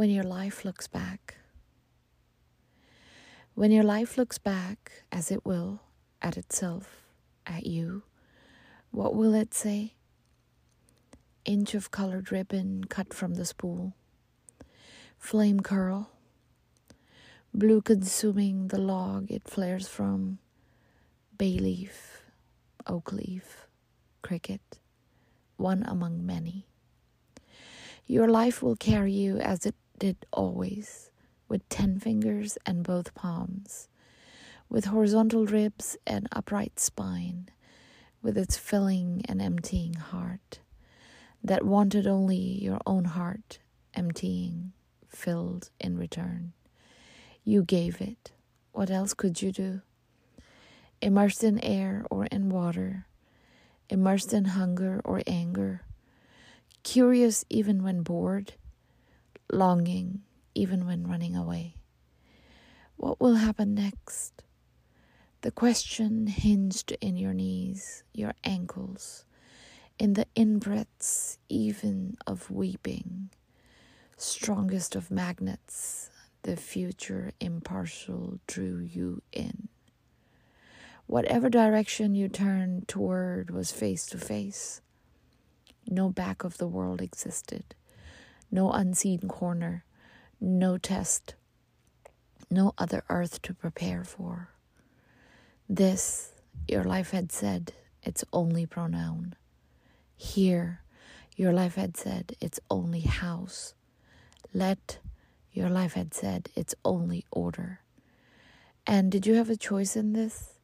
when your life looks back. When your life looks back, as it will, at itself, at you, what will it say? Inch of colored ribbon cut from the spool, flame curl, blue consuming the log it flares from, bay leaf, oak leaf, cricket, one among many. Your life will carry you as it did always, with ten fingers and both palms, with horizontal ribs and upright spine, with its filling and emptying heart, that wanted only your own heart, emptying, filled in return. You gave it. What else could you do? Immersed in air or in water, immersed in hunger or anger curious even when bored, longing even when running away. What will happen next? The question hinged in your knees, your ankles, in the inbreaths even of weeping. Strongest of magnets, the future impartial drew you in. Whatever direction you turned toward was face to face no back of the world existed, no unseen corner, no test, no other earth to prepare for. This, your life had said, its only pronoun. Here, your life had said, its only house. Let, your life had said, its only order. And did you have a choice in this?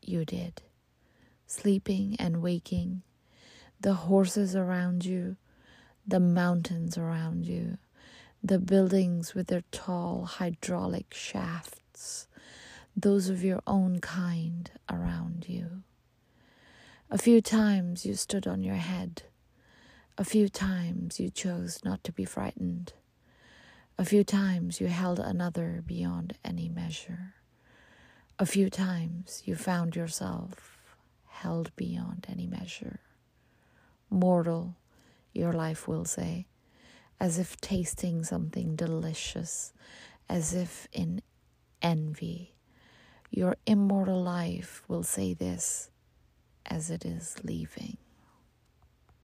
You did. Sleeping and waking, the horses around you, the mountains around you, the buildings with their tall hydraulic shafts, those of your own kind around you. A few times you stood on your head. A few times you chose not to be frightened. A few times you held another beyond any measure. A few times you found yourself held beyond any measure mortal, your life will say, as if tasting something delicious, as if in envy. Your immortal life will say this as it is leaving.